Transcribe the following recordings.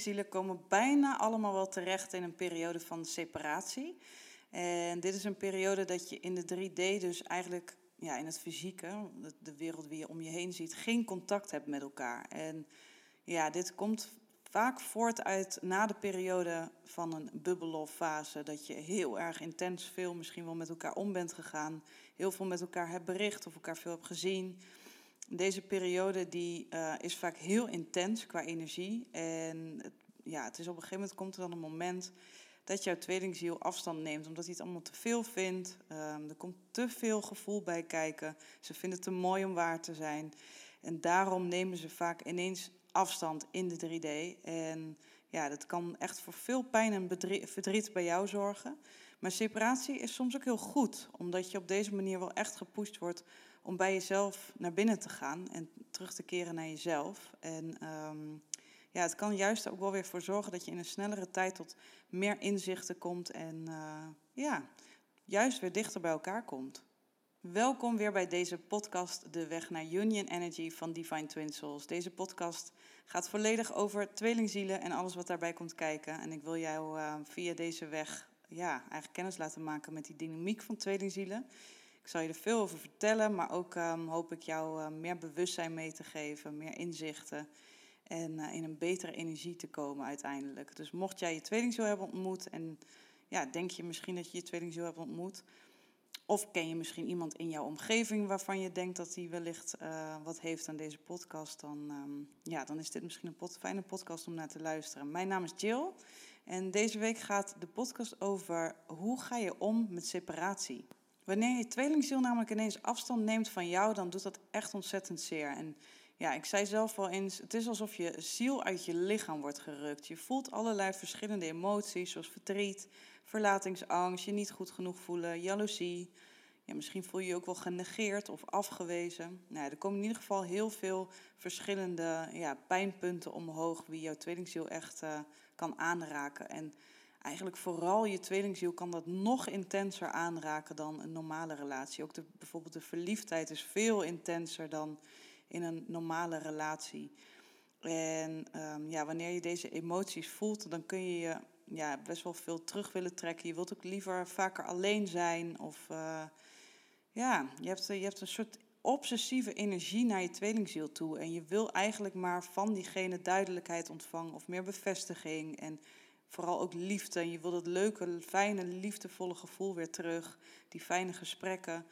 tweelingzielen komen bijna allemaal wel terecht in een periode van separatie. En dit is een periode dat je in de 3D dus eigenlijk ja, in het fysieke, de wereld die je om je heen ziet, geen contact hebt met elkaar. En ja, dit komt vaak voort uit na de periode van een bubbelofase. Dat je heel erg intens veel misschien wel met elkaar om bent gegaan. Heel veel met elkaar hebt bericht of elkaar veel hebt gezien. Deze periode die, uh, is vaak heel intens qua energie. En ja, het is op een gegeven moment komt er dan een moment dat jouw tweelingziel afstand neemt, omdat hij het allemaal te veel vindt. Um, er komt te veel gevoel bij kijken. Ze vinden het te mooi om waar te zijn. En daarom nemen ze vaak ineens afstand in de 3D. En ja, dat kan echt voor veel pijn en verdriet bij jou zorgen. Maar separatie is soms ook heel goed, omdat je op deze manier wel echt gepusht wordt om bij jezelf naar binnen te gaan en terug te keren naar jezelf. En um, ja, het kan juist ook wel weer voor zorgen dat je in een snellere tijd tot meer inzichten komt en uh, ja, juist weer dichter bij elkaar komt. Welkom weer bij deze podcast De Weg naar Union Energy van Divine Twin Souls. Deze podcast gaat volledig over tweelingzielen en alles wat daarbij komt kijken. En ik wil jou uh, via deze weg ja, eigenlijk kennis laten maken met die dynamiek van tweelingzielen. Ik zal je er veel over vertellen, maar ook um, hoop ik jou uh, meer bewustzijn mee te geven, meer inzichten en uh, in een betere energie te komen uiteindelijk. Dus mocht jij je tweelingziel hebben ontmoet en ja, denk je misschien dat je je tweelingziel hebt ontmoet, of ken je misschien iemand in jouw omgeving waarvan je denkt dat hij wellicht uh, wat heeft aan deze podcast, dan, um, ja, dan is dit misschien een pot, fijne podcast om naar te luisteren. Mijn naam is Jill en deze week gaat de podcast over hoe ga je om met separatie. Wanneer je tweelingziel namelijk ineens afstand neemt van jou, dan doet dat echt ontzettend zeer. En ja, ik zei zelf al eens, het is alsof je ziel uit je lichaam wordt gerukt. Je voelt allerlei verschillende emoties, zoals verdriet, verlatingsangst, je niet goed genoeg voelen, jaloezie. Ja, misschien voel je je ook wel genegeerd of afgewezen. Nou, er komen in ieder geval heel veel verschillende ja, pijnpunten omhoog wie jouw tweelingziel echt uh, kan aanraken. En eigenlijk vooral je tweelingziel kan dat nog intenser aanraken dan een normale relatie. Ook de, bijvoorbeeld de verliefdheid is veel intenser dan in een normale relatie. En um, ja, wanneer je deze emoties voelt, dan kun je je ja, best wel veel terug willen trekken. Je wilt ook liever vaker alleen zijn. Of uh, ja, je hebt, je hebt een soort obsessieve energie naar je tweelingziel toe. En je wil eigenlijk maar van diegene duidelijkheid ontvangen of meer bevestiging. En vooral ook liefde. En je wil dat leuke, fijne, liefdevolle gevoel weer terug. Die fijne gesprekken.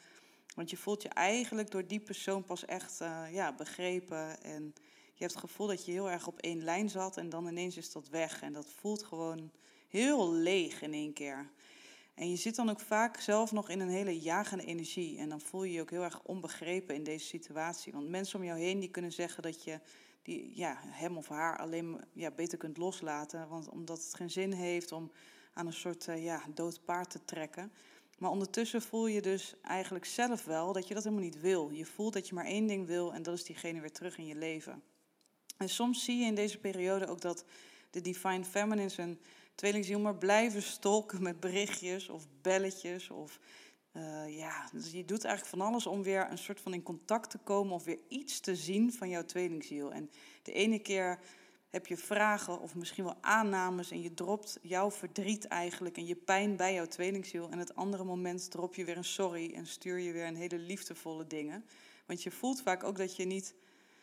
Want je voelt je eigenlijk door die persoon pas echt uh, ja, begrepen. En je hebt het gevoel dat je heel erg op één lijn zat. En dan ineens is dat weg. En dat voelt gewoon heel leeg in één keer. En je zit dan ook vaak zelf nog in een hele jagende energie. En dan voel je je ook heel erg onbegrepen in deze situatie. Want mensen om jou heen die kunnen zeggen dat je die, ja, hem of haar alleen ja, beter kunt loslaten. Want omdat het geen zin heeft om aan een soort uh, ja, dood paard te trekken. Maar ondertussen voel je dus eigenlijk zelf wel dat je dat helemaal niet wil. Je voelt dat je maar één ding wil en dat is diegene weer terug in je leven. En soms zie je in deze periode ook dat de Divine Feminine zijn tweelingziel maar blijven stolken met berichtjes of belletjes. Of, uh, ja, dus je doet eigenlijk van alles om weer een soort van in contact te komen of weer iets te zien van jouw tweelingziel. En de ene keer heb je vragen of misschien wel aannames en je dropt jouw verdriet eigenlijk en je pijn bij jouw tweelingziel. En het andere moment drop je weer een sorry en stuur je weer een hele liefdevolle dingen. Want je voelt vaak ook dat je niet,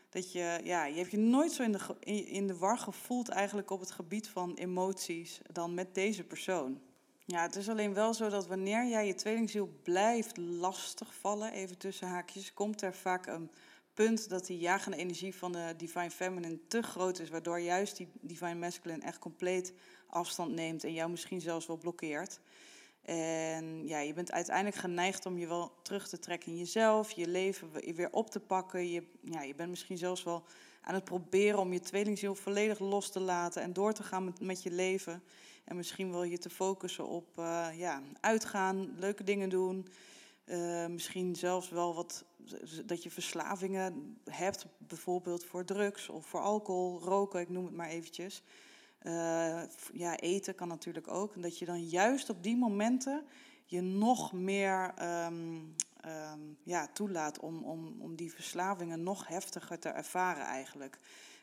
dat je, ja, je hebt je nooit zo in de, in de war gevoeld eigenlijk op het gebied van emoties dan met deze persoon. Ja, het is alleen wel zo dat wanneer jij je tweelingziel blijft lastigvallen, even tussen haakjes, komt er vaak een punt dat die jagende energie van de Divine Feminine te groot is, waardoor juist die Divine Masculine echt compleet afstand neemt en jou misschien zelfs wel blokkeert. En ja, je bent uiteindelijk geneigd om je wel terug te trekken in jezelf, je leven weer op te pakken. Je, ja, je bent misschien zelfs wel aan het proberen om je tweelingziel volledig los te laten en door te gaan met, met je leven. En misschien wel je te focussen op uh, ja, uitgaan, leuke dingen doen. Uh, misschien zelfs wel wat dat je verslavingen hebt, bijvoorbeeld voor drugs of voor alcohol, roken, ik noem het maar eventjes. Uh, ja, eten kan natuurlijk ook. En dat je dan juist op die momenten je nog meer um, um, ja, toelaat om, om, om die verslavingen nog heftiger te ervaren eigenlijk.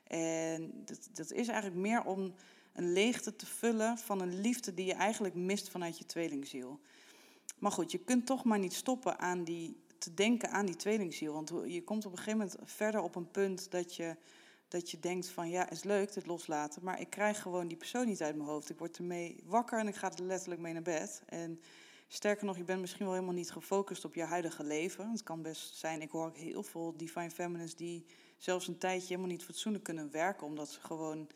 En dat, dat is eigenlijk meer om een leegte te vullen van een liefde die je eigenlijk mist vanuit je tweelingziel. Maar goed, je kunt toch maar niet stoppen aan die, te denken aan die tweelingziel. Want je komt op een gegeven moment verder op een punt dat je, dat je denkt van ja, is leuk dit loslaten. Maar ik krijg gewoon die persoon niet uit mijn hoofd. Ik word ermee wakker en ik ga er letterlijk mee naar bed. En sterker nog, je bent misschien wel helemaal niet gefocust op je huidige leven. Het kan best zijn, ik hoor ook heel veel divine feminists die zelfs een tijdje helemaal niet fatsoenlijk kunnen werken. Omdat ze gewoon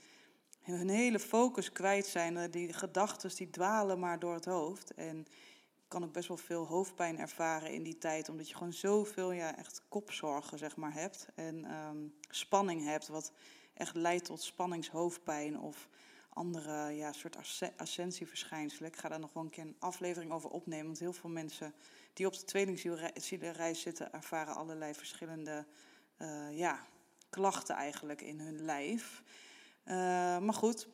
hun hele focus kwijt zijn. Die gedachten die dwalen maar door het hoofd. En kan ook best wel veel hoofdpijn ervaren in die tijd. Omdat je gewoon zoveel ja, echt kopzorgen zeg maar, hebt. En ehm, spanning hebt, wat echt leidt tot spanningshoofdpijn of andere ja, soort ascensieverschijnselen. Ik ga daar nog wel een keer een aflevering over opnemen. Want heel veel mensen die op de tweelingzielreis zitten, ervaren allerlei verschillende uh, ja, klachten eigenlijk in hun lijf. Uh, maar goed,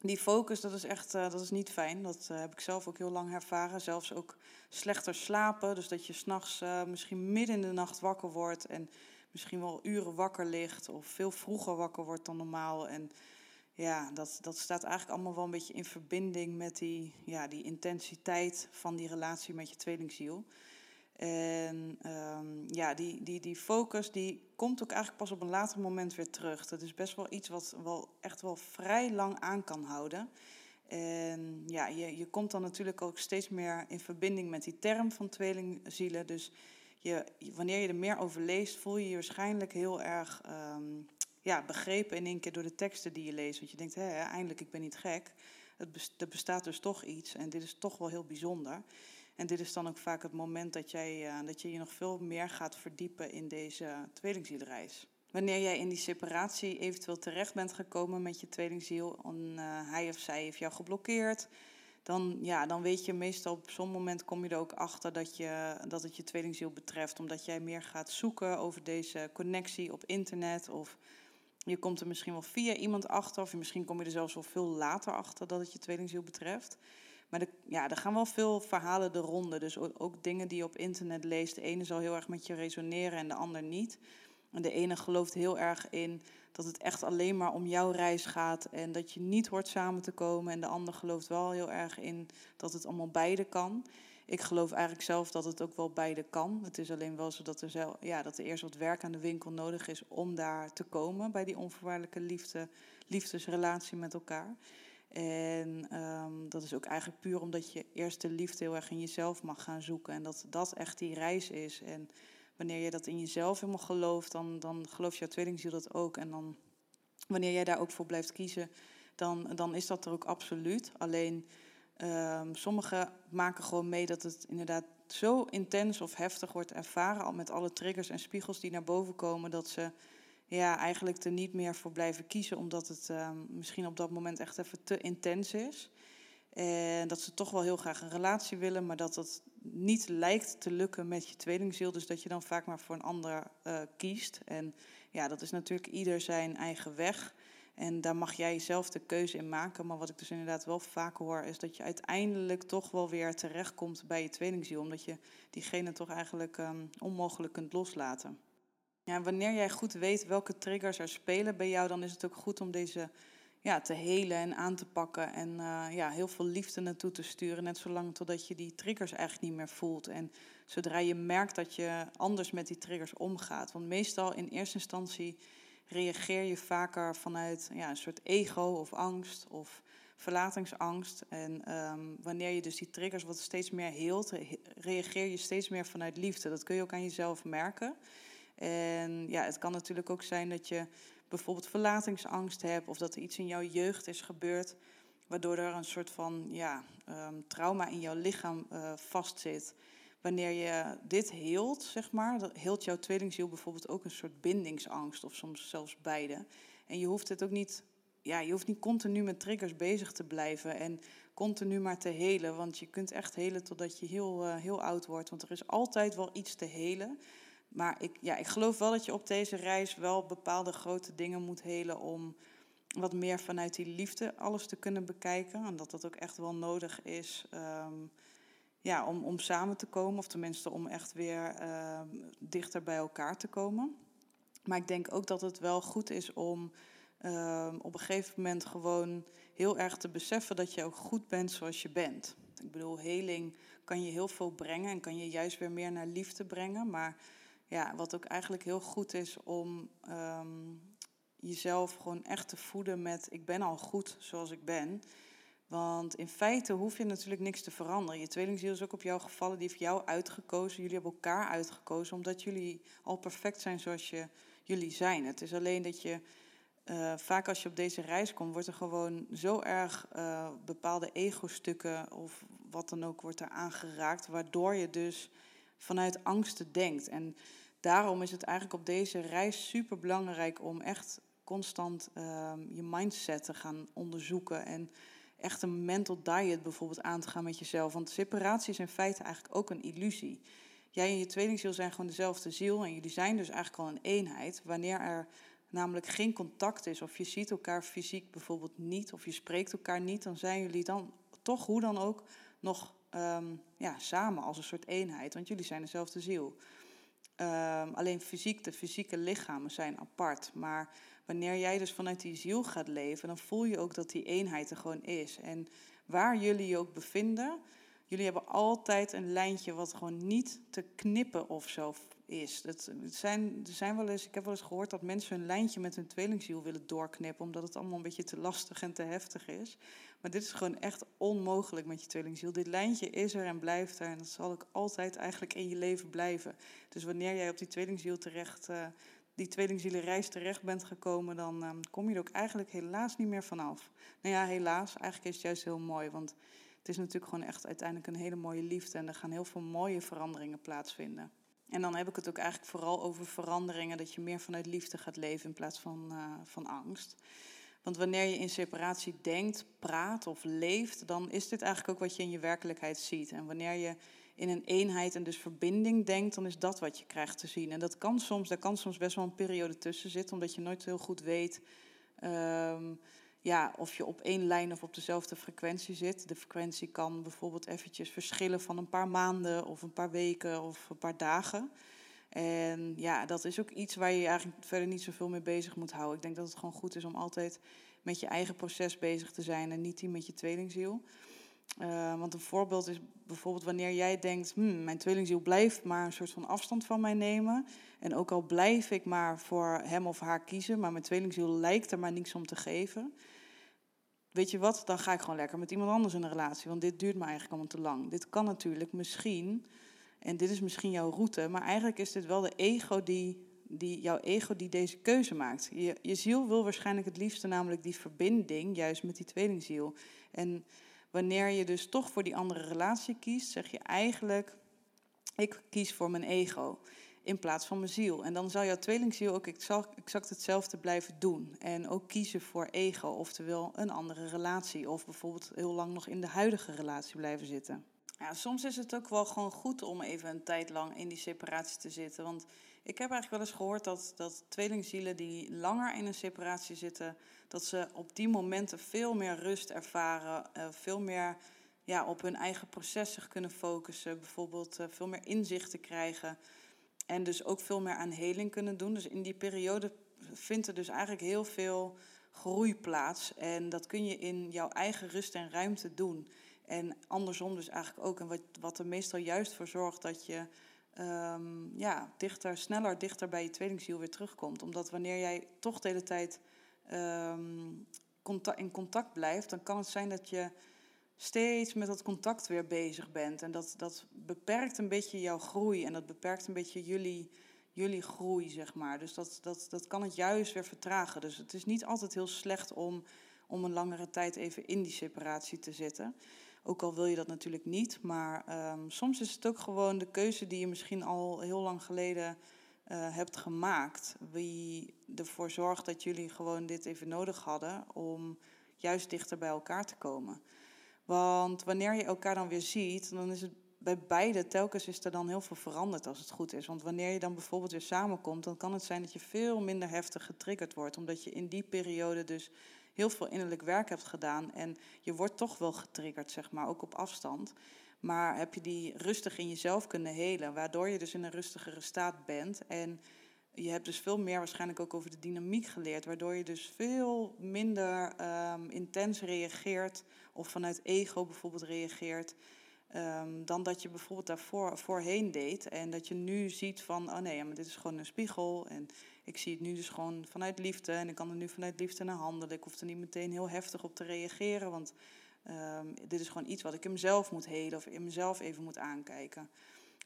die focus, dat is echt uh, dat is niet fijn. Dat uh, heb ik zelf ook heel lang ervaren. Zelfs ook slechter slapen. Dus dat je s'nachts uh, misschien midden in de nacht wakker wordt. En misschien wel uren wakker ligt. Of veel vroeger wakker wordt dan normaal. En ja, dat, dat staat eigenlijk allemaal wel een beetje in verbinding met die, ja, die intensiteit van die relatie met je tweelingziel. En um, ja, die, die, die focus die komt ook eigenlijk pas op een later moment weer terug. Dat is best wel iets wat wel echt wel vrij lang aan kan houden. En ja, je, je komt dan natuurlijk ook steeds meer in verbinding met die term van tweelingzielen. Dus je, wanneer je er meer over leest, voel je je waarschijnlijk heel erg um, ja, begrepen in één keer door de teksten die je leest. Want je denkt, hé, eindelijk, ik ben niet gek. Het er bestaat dus toch iets en dit is toch wel heel bijzonder. En dit is dan ook vaak het moment dat, jij, uh, dat je je nog veel meer gaat verdiepen in deze tweelingzielreis. Wanneer jij in die separatie eventueel terecht bent gekomen met je tweelingziel en uh, hij of zij heeft jou geblokkeerd, dan, ja, dan weet je meestal op zo'n moment kom je er ook achter dat, je, dat het je tweelingziel betreft. Omdat jij meer gaat zoeken over deze connectie op internet of je komt er misschien wel via iemand achter, of misschien kom je er zelfs wel veel later achter dat het je tweelingziel betreft. Maar ja, er gaan wel veel verhalen de ronde. Dus ook, dingen die je op internet leest. De ene zal heel erg met je resoneren en de ander niet. En de ene gelooft heel erg in dat het echt alleen maar om jouw reis gaat en dat je niet hoort samen te komen. En de ander gelooft wel heel erg in dat het allemaal beide kan. Ik geloof eigenlijk zelf dat het ook wel beide kan. Het is alleen wel zo dat er, zelf, ja, dat er eerst wat werk aan de winkel nodig is om daar te komen bij die onvoorwaardelijke liefde, liefdesrelatie met elkaar. En um, dat is ook eigenlijk puur omdat je eerst de liefde heel erg in jezelf mag gaan zoeken. En dat dat echt die reis is. En wanneer je dat in jezelf helemaal gelooft, dan, dan gelooft jouw tweelingziel dat ook. En dan, wanneer jij daar ook voor blijft kiezen, dan, dan is dat er ook absoluut. Alleen um, sommigen maken gewoon mee dat het inderdaad zo intens of heftig wordt ervaren, al met alle triggers en spiegels die naar boven komen, dat ze ja, eigenlijk er niet meer voor blijven kiezen, omdat het um, misschien op dat moment echt even te intens is. En dat ze toch wel heel graag een relatie willen, maar dat het niet lijkt te lukken met je tweelingziel. Dus dat je dan vaak maar voor een ander uh, kiest. En ja, dat is natuurlijk ieder zijn eigen weg. En daar mag jij zelf de keuze in maken. Maar wat ik dus inderdaad wel vaak hoor, is dat je uiteindelijk toch wel weer terechtkomt bij je tweelingziel. Omdat je diegene toch eigenlijk um, onmogelijk kunt loslaten. Ja, wanneer jij goed weet welke triggers er spelen bij jou, dan is het ook goed om deze ja, te helen en aan te pakken. En uh, ja, heel veel liefde naartoe te sturen. Net zolang totdat je die triggers eigenlijk niet meer voelt. En zodra je merkt dat je anders met die triggers omgaat. Want meestal in eerste instantie reageer je vaker vanuit ja, een soort ego of angst of verlatingsangst. En um, wanneer je dus die triggers wat steeds meer heelt, reageer je steeds meer vanuit liefde. Dat kun je ook aan jezelf merken. En ja, het kan natuurlijk ook zijn dat je bijvoorbeeld verlatingsangst hebt of dat er iets in jouw jeugd is gebeurd, waardoor er een soort van ja, um, trauma in jouw lichaam uh, vastzit. Wanneer je dit heelt, zeg maar, heelt jouw tweelingziel bijvoorbeeld ook een soort bindingsangst of soms zelfs beide. En je hoeft het ook niet, ja, je hoeft niet continu met triggers bezig te blijven en continu maar te helen, want je kunt echt helen totdat je heel, uh, heel oud wordt, want er is altijd wel iets te helen. Maar ik, ja, ik geloof wel dat je op deze reis wel bepaalde grote dingen moet helen om wat meer vanuit die liefde alles te kunnen bekijken. En dat dat ook echt wel nodig is um, ja, om, om samen te komen, of tenminste om echt weer um, dichter bij elkaar te komen. Maar ik denk ook dat het wel goed is om ehm, op een gegeven moment gewoon heel erg te beseffen dat je ook goed bent zoals je bent. Ik bedoel, heling kan je heel veel brengen en kan je juist weer meer naar liefde brengen. Maar ja, wat ook eigenlijk heel goed is om ehm, jezelf gewoon echt te voeden met ik ben al goed zoals ik ben. Want in feite hoef je natuurlijk niks te veranderen. Je tweelingziel is ook op jou gevallen, die heeft jou uitgekozen. Jullie hebben elkaar uitgekozen omdat jullie al perfect zijn zoals je, jullie zijn. Het is alleen dat je uh, vaak als je op deze reis komt, wordt er gewoon zo erg uh, bepaalde ego-stukken of wat dan ook wordt er aangeraakt, waardoor je dus vanuit angsten denkt. En daarom is het eigenlijk op deze reis super belangrijk om echt constant uh, je mindset te gaan onderzoeken en echt een mental diet bijvoorbeeld aan te gaan met jezelf. Want separatie is in feite eigenlijk ook een illusie. Jij en je tweelingziel zijn gewoon dezelfde ziel en jullie zijn dus eigenlijk al een eenheid. Wanneer er namelijk geen contact is, of je ziet elkaar fysiek bijvoorbeeld niet, of je spreekt elkaar niet, dan zijn jullie dan toch hoe dan ook nog um, ja, samen als een soort eenheid, want jullie zijn dezelfde ziel. Um, alleen fysiek, de fysieke lichamen zijn apart. Maar wanneer jij dus vanuit die ziel gaat leven, dan voel je ook dat die eenheid er gewoon is. En waar jullie je ook bevinden, jullie hebben altijd een lijntje wat gewoon niet te knippen of zo is. Het, zijn, er zijn wel eens, ik heb wel eens gehoord dat mensen een lijntje met hun tweelingziel willen doorknippen, omdat het allemaal een beetje te lastig en te heftig is. Maar dit is gewoon echt onmogelijk met je tweelingziel. Dit lijntje is er en blijft er en dat zal ook altijd eigenlijk in je leven blijven. Dus wanneer jij op die tweelingziel terecht, uh, die tweelingzielenreis terecht bent gekomen, dan uh, kom je er ook eigenlijk helaas niet meer vanaf. Nou ja, helaas, eigenlijk is het juist heel mooi, want het is natuurlijk gewoon echt uiteindelijk een hele mooie liefde en er gaan heel veel mooie veranderingen plaatsvinden. En dan heb ik het ook eigenlijk vooral over veranderingen, dat je meer vanuit liefde gaat leven in plaats van, uh, van angst. Want wanneer je in separatie denkt, praat of leeft, dan is dit eigenlijk ook wat je in je werkelijkheid ziet. En wanneer je in een eenheid en dus verbinding denkt, dan is dat wat je krijgt te zien. En dat kan soms, daar kan soms best wel een periode tussen zitten, omdat je nooit heel goed weet um, ja, of je op één lijn of op dezelfde frequentie zit. De frequentie kan bijvoorbeeld eventjes verschillen van een paar maanden of een paar weken of een paar dagen. En ja, dat is ook iets waar je eigenlijk verder niet zoveel mee bezig moet houden. Ik denk dat het gewoon goed is om altijd met je eigen proces bezig te zijn en niet die met je tweelingziel. Uh, want een voorbeeld is bijvoorbeeld wanneer jij denkt, hmm, mijn tweelingziel blijft maar een soort van afstand van mij nemen. En ook al blijf ik maar voor hem of haar kiezen, maar mijn tweelingziel lijkt er maar niks om te geven. Weet je wat, dan ga ik gewoon lekker met iemand anders in een relatie, want dit duurt me eigenlijk allemaal te lang. Dit kan natuurlijk misschien en dit is misschien jouw route, maar eigenlijk is dit wel de ego die, die jouw ego die deze keuze maakt. Je, je ziel wil waarschijnlijk het liefste namelijk die verbinding, juist met die tweelingziel. En wanneer je dus toch voor die andere relatie kiest, zeg je eigenlijk, ik kies voor mijn ego in plaats van mijn ziel. En dan zal jouw tweelingziel ook exact hetzelfde blijven doen. En ook kiezen voor ego, oftewel een andere relatie. Of bijvoorbeeld heel lang nog in de huidige relatie blijven zitten. Ja, soms is het ook wel gewoon goed om even een tijd lang in die separatie te zitten. Want ik heb eigenlijk wel eens gehoord dat, dat tweelingzielen die langer in een separatie zitten, dat ze op die momenten veel meer rust ervaren, uh, veel meer ja, op hun eigen proces zich kunnen focussen, bijvoorbeeld uh, veel meer inzichten krijgen en dus ook veel meer aan heling kunnen doen. Dus in die periode vindt er dus eigenlijk heel veel groei plaats en dat kun je in jouw eigen rust en ruimte doen. En andersom dus eigenlijk ook. En wat, wat er meestal juist voor zorgt dat je um, ja, dichter, sneller dichter bij je tweelingziel weer terugkomt. Omdat wanneer jij toch de hele tijd contact, in contact blijft, dan kan het zijn dat je steeds met dat contact weer bezig bent. En dat, dat beperkt een beetje jouw groei en dat beperkt een beetje jullie, jullie groei, zeg maar. Dus dat, dat, dat kan het juist weer vertragen. Dus het is niet altijd heel slecht om, om een langere tijd even in die separatie te zitten. Ook al wil je dat natuurlijk niet, maar um, soms is het ook gewoon de keuze die je misschien al heel lang geleden uh, hebt gemaakt. Wie ervoor zorgt dat jullie gewoon dit even nodig hadden om juist dichter bij elkaar te komen. Want wanneer je elkaar dan weer ziet, dan is het bij beide telkens is er dan heel veel veranderd als het goed is. Want wanneer je dan bijvoorbeeld weer samenkomt, dan kan het zijn dat je veel minder heftig getriggerd wordt. Omdat je in die periode dus heel veel innerlijk werk hebt gedaan. En je wordt toch wel getriggerd, zeg maar, ook op afstand. Maar heb je die rustig in jezelf kunnen helen, waardoor je dus in een rustigere staat bent. En je hebt dus veel meer waarschijnlijk ook over de dynamiek geleerd, waardoor je dus veel minder um, intens reageert of vanuit ego bijvoorbeeld reageert. Um, dan dat je bijvoorbeeld daarvoor voorheen deed. En dat je nu ziet van, oh nee, maar dit is gewoon een spiegel. En ik zie het nu dus gewoon vanuit liefde. En ik kan er nu vanuit liefde naar handelen. Ik hoef er niet meteen heel heftig op te reageren. Want um, dit is gewoon iets wat ik in mezelf moet helen of in mezelf even moet aankijken.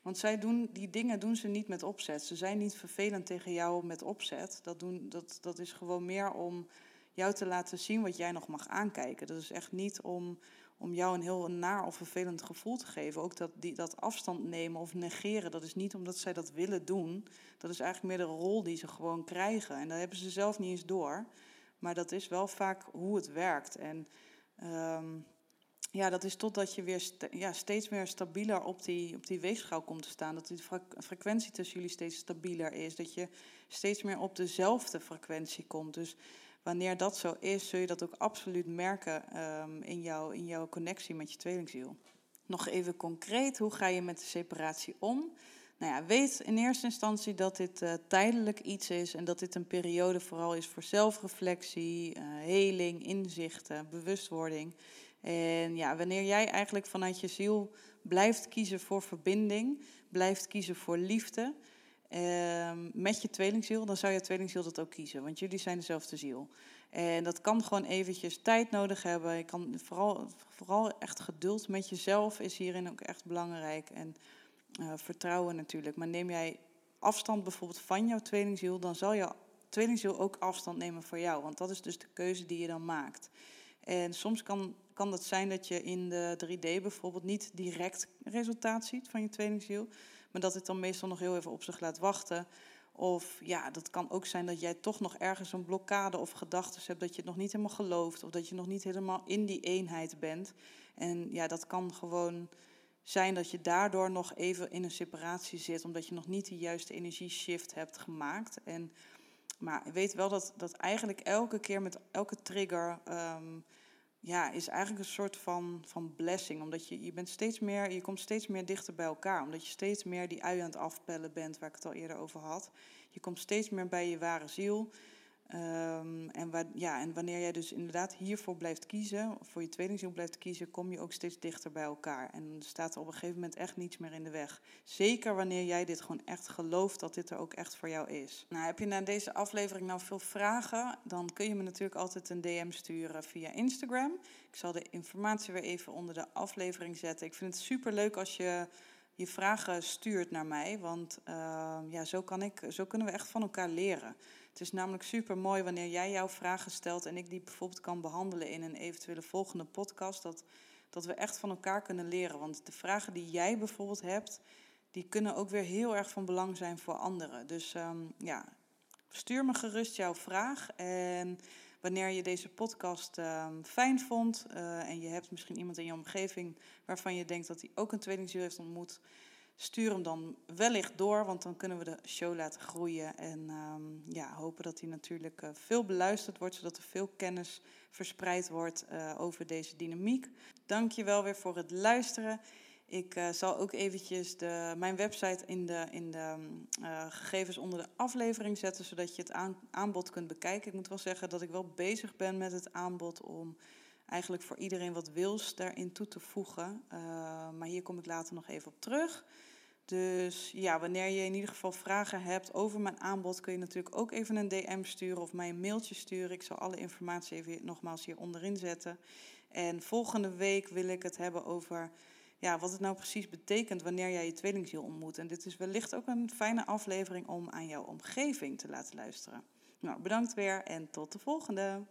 Want zij doen, die dingen doen ze niet met opzet. Ze zijn niet vervelend tegen jou met opzet. Dat, doen, dat, dat is gewoon meer om jou te laten zien wat jij nog mag aankijken. Dat is echt niet om, om jou een heel naar of vervelend gevoel te geven. Ook dat, die, dat afstand nemen of negeren, dat is niet omdat zij dat willen doen. Dat is eigenlijk meer de rol die ze gewoon krijgen. En dat hebben ze zelf niet eens door. Maar dat is wel vaak hoe het werkt. En um, ja, dat is totdat je weer ja, steeds meer stabieler op die, op die weegschaal komt te staan. Dat die frequentie tussen jullie steeds stabieler is. Dat je steeds meer op dezelfde frequentie komt. Dus wanneer dat zo is, zul je dat ook absoluut merken um, in, jou, in jouw connectie met je tweelingziel. Nog even concreet, hoe ga je met de separatie om? Nou ja, weet in eerste instantie dat dit uh, tijdelijk iets is en dat dit een periode vooral is voor zelfreflectie, uh, heling, inzichten, bewustwording. En ja, wanneer jij eigenlijk vanuit je ziel blijft kiezen voor verbinding, blijft kiezen voor liefde uh, met je tweelingziel, dan zou je tweelingziel dat ook kiezen, want jullie zijn dezelfde ziel. En dat kan gewoon eventjes tijd nodig hebben. Je kan vooral, vooral echt geduld met jezelf is hierin ook echt belangrijk. En uh, vertrouwen natuurlijk. Maar neem jij afstand bijvoorbeeld van jouw tweelingziel, dan zal jouw tweelingziel ook afstand nemen voor jou. Want dat is dus de keuze die je dan maakt. En soms kan, kan dat zijn dat je in de 3D bijvoorbeeld niet direct resultaat ziet van je tweelingziel. Maar dat het dan meestal nog heel even op zich laat wachten. Of ja, dat kan ook zijn dat jij toch nog ergens een blokkade of gedachten hebt dat je het nog niet helemaal gelooft. Of dat je nog niet helemaal in die eenheid bent. En ja, dat kan gewoon zijn dat je daardoor nog even in een separatie zit. Omdat je nog niet de juiste energieshift hebt gemaakt. En, maar weet wel dat, dat eigenlijk elke keer met elke trigger. Um, ja, is eigenlijk een soort van, van blessing. Omdat je, je bent steeds meer, je komt steeds meer dichter bij elkaar. Omdat je steeds meer die ui aan het afpellen bent, waar ik het al eerder over had. Je komt steeds meer bij je ware ziel. Um, en, ja, en wanneer jij dus inderdaad hiervoor blijft kiezen, voor je tweelingziel blijft kiezen, kom je ook steeds dichter bij elkaar. En dan staat er op een gegeven moment echt niets meer in de weg. Zeker wanneer jij dit gewoon echt gelooft dat dit er ook echt voor jou is. Nou, heb je na deze aflevering nou veel vragen, dan kun je me natuurlijk altijd een DM sturen via Instagram. Ik zal de informatie weer even onder de aflevering zetten. Ik vind het super leuk als je je vragen stuurt naar mij, want uh, ja, zo, kan ik, zo kunnen we echt van elkaar leren. Het is namelijk super mooi wanneer jij jouw vragen stelt en ik die bijvoorbeeld kan behandelen in een eventuele volgende podcast. Dat, dat we echt van elkaar kunnen leren. Want de vragen die jij bijvoorbeeld hebt, die kunnen ook weer heel erg van belang zijn voor anderen. Dus um, ja, stuur me gerust jouw vraag. En wanneer je deze podcast um, fijn vond uh, en je hebt misschien iemand in je omgeving waarvan je denkt dat hij ook een tweelingziel heeft ontmoet Stuur hem dan wellicht door, want dan kunnen we de show laten groeien. En um, ja, hopen dat hij natuurlijk uh, veel beluisterd wordt, zodat er veel kennis verspreid wordt uh, over deze dynamiek. Dank je wel weer voor het luisteren. Ik uh, zal ook eventjes de, mijn website in de, in de gegevens onder de aflevering zetten, zodat je het aan, aanbod kunt bekijken. Ik moet wel zeggen dat ik wel bezig ben met het aanbod om eigenlijk voor iedereen wat wils daarin toe te voegen. maar hier kom ik later nog even op terug. Dus ja, wanneer je in ieder geval vragen hebt over mijn aanbod, kun je natuurlijk ook even een DM sturen of mij een mailtje sturen. Ik zal alle informatie even nogmaals hier onderin zetten. En volgende week wil ik het hebben over ja, wat het nou precies betekent wanneer jij je tweelingziel ontmoet. En dit is wellicht ook een fijne aflevering om aan jouw omgeving te laten luisteren. Nou, bedankt weer en tot de volgende.